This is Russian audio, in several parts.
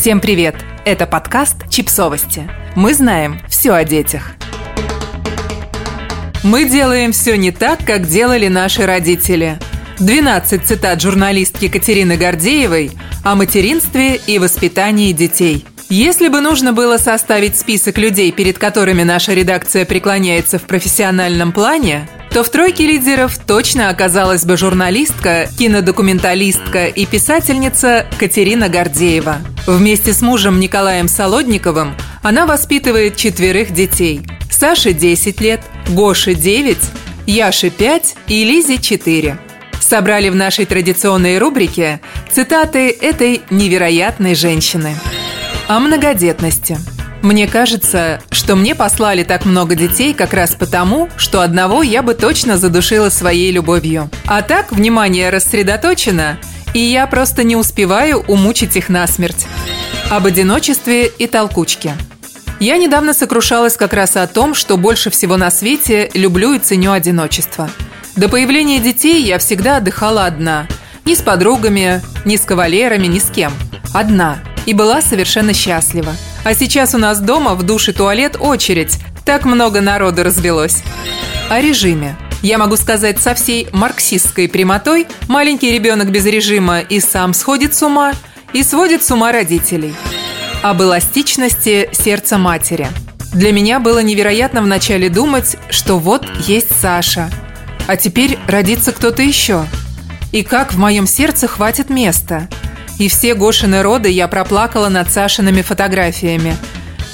Всем привет! Это подкаст «Чипсовости». Мы знаем все о детях. Мы делаем все не так, как делали наши родители. 12 цитат журналистки Катерины Гордеевой о материнстве и воспитании детей. Если бы нужно было составить список людей, перед которыми наша редакция преклоняется в профессиональном плане, то в тройке лидеров точно оказалась бы журналистка, кинодокументалистка и писательница Катерина Гордеева. Вместе с мужем Николаем Солодниковым она воспитывает четверых детей. Саше 10 лет, Гоше 9, Яше 5 и Лизе 4. Собрали в нашей традиционной рубрике цитаты этой невероятной женщины. О многодетности – мне кажется, что мне послали так много детей как раз потому, что одного я бы точно задушила своей любовью. А так, внимание рассредоточено, и я просто не успеваю умучить их насмерть. Об одиночестве и толкучке. Я недавно сокрушалась как раз о том, что больше всего на свете люблю и ценю одиночество. До появления детей я всегда отдыхала одна. Ни с подругами, ни с кавалерами, ни с кем. Одна. И была совершенно счастлива. А сейчас у нас дома в душ и туалет очередь. Так много народу развелось. О режиме. Я могу сказать со всей марксистской прямотой, маленький ребенок без режима и сам сходит с ума, и сводит с ума родителей. Об эластичности сердца матери. Для меня было невероятно вначале думать, что вот есть Саша, а теперь родится кто-то еще. И как в моем сердце хватит места – и все Гошины роды я проплакала над Сашиными фотографиями.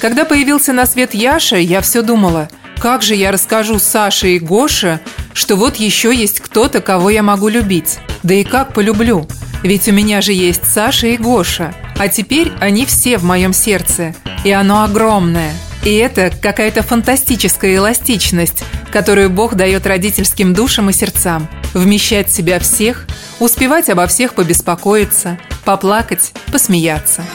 Когда появился на свет Яша, я все думала, как же я расскажу Саше и Гоше, что вот еще есть кто-то, кого я могу любить. Да и как полюблю? Ведь у меня же есть Саша и Гоша. А теперь они все в моем сердце. И оно огромное. И это какая-то фантастическая эластичность, которую Бог дает родительским душам и сердцам. Вмещать в себя всех, успевать обо всех побеспокоиться, поплакать, посмеяться.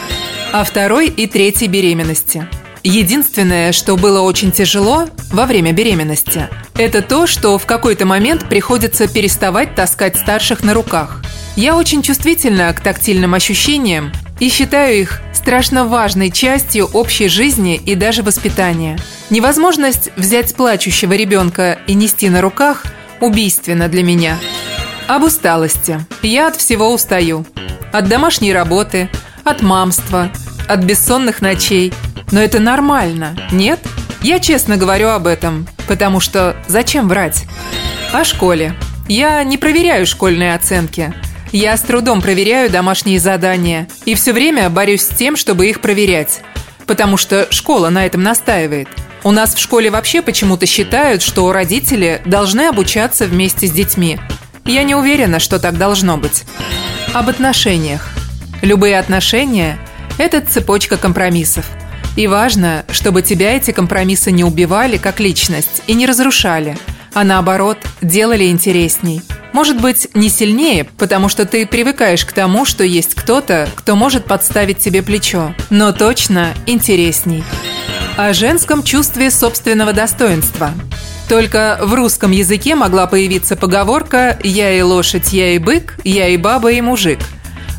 О второй и третьей беременности. Единственное, что было очень тяжело во время беременности, это то, что в какой-то момент приходится переставать таскать старших на руках. Я очень чувствительна к тактильным ощущениям и считаю их страшно важной частью общей жизни и даже воспитания. Невозможность взять плачущего ребенка и нести на руках убийственно для меня. Об усталости. Я от всего устаю. От домашней работы, от мамства, от бессонных ночей. Но это нормально, нет? Я честно говорю об этом, потому что зачем врать? О школе. Я не проверяю школьные оценки – я с трудом проверяю домашние задания и все время борюсь с тем, чтобы их проверять, потому что школа на этом настаивает. У нас в школе вообще почему-то считают, что родители должны обучаться вместе с детьми. Я не уверена, что так должно быть. Об отношениях. Любые отношения – это цепочка компромиссов. И важно, чтобы тебя эти компромиссы не убивали как личность и не разрушали, а наоборот, делали интересней – может быть, не сильнее, потому что ты привыкаешь к тому, что есть кто-то, кто может подставить тебе плечо, но точно интересней. О женском чувстве собственного достоинства. Только в русском языке могла появиться поговорка «я и лошадь, я и бык, я и баба, и мужик».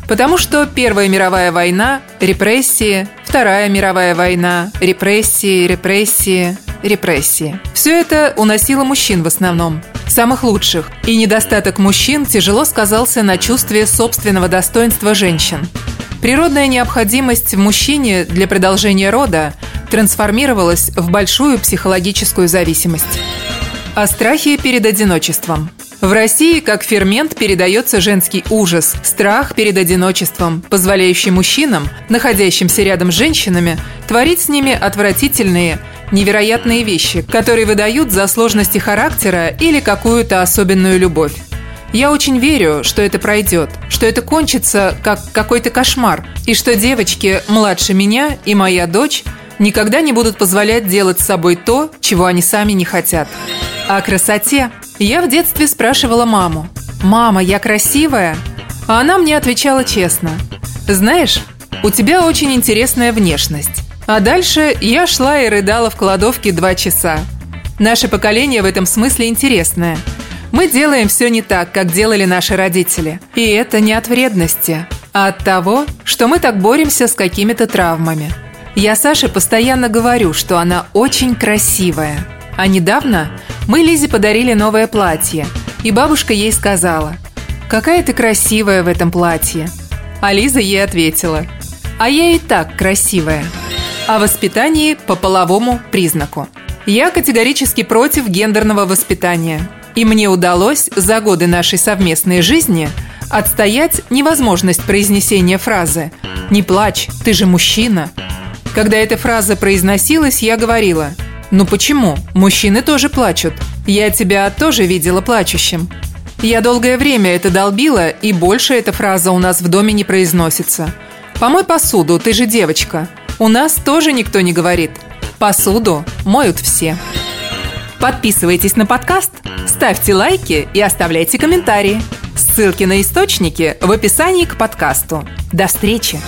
Потому что Первая мировая война – репрессии, Вторая мировая война – репрессии, репрессии, репрессии. Все это уносило мужчин в основном – самых лучших, и недостаток мужчин тяжело сказался на чувстве собственного достоинства женщин. Природная необходимость в мужчине для продолжения рода трансформировалась в большую психологическую зависимость. О страхе перед одиночеством. В России как фермент передается женский ужас, страх перед одиночеством, позволяющий мужчинам, находящимся рядом с женщинами, творить с ними отвратительные, невероятные вещи, которые выдают за сложности характера или какую-то особенную любовь. Я очень верю, что это пройдет, что это кончится как какой-то кошмар, и что девочки младше меня и моя дочь никогда не будут позволять делать с собой то, чего они сами не хотят. О красоте. Я в детстве спрашивала маму, «Мама, я красивая?» А она мне отвечала честно, «Знаешь, у тебя очень интересная внешность. А дальше я шла и рыдала в кладовке два часа. Наше поколение в этом смысле интересное. Мы делаем все не так, как делали наши родители. И это не от вредности. а от того, что мы так боремся с какими-то травмами. Я Саше постоянно говорю, что она очень красивая. А недавно мы Лизе подарили новое платье, и бабушка ей сказала, «Какая ты красивая в этом платье». А Лиза ей ответила, «А я и так красивая». О воспитании по половому признаку. Я категорически против гендерного воспитания. И мне удалось за годы нашей совместной жизни отстоять невозможность произнесения фразы «Не плачь, ты же мужчина». Когда эта фраза произносилась, я говорила «Ну почему? Мужчины тоже плачут. Я тебя тоже видела плачущим». Я долгое время это долбила, и больше эта фраза у нас в доме не произносится. «Помой посуду, ты же девочка». У нас тоже никто не говорит. Посуду моют все. Подписывайтесь на подкаст, ставьте лайки и оставляйте комментарии. Ссылки на источники в описании к подкасту. До встречи!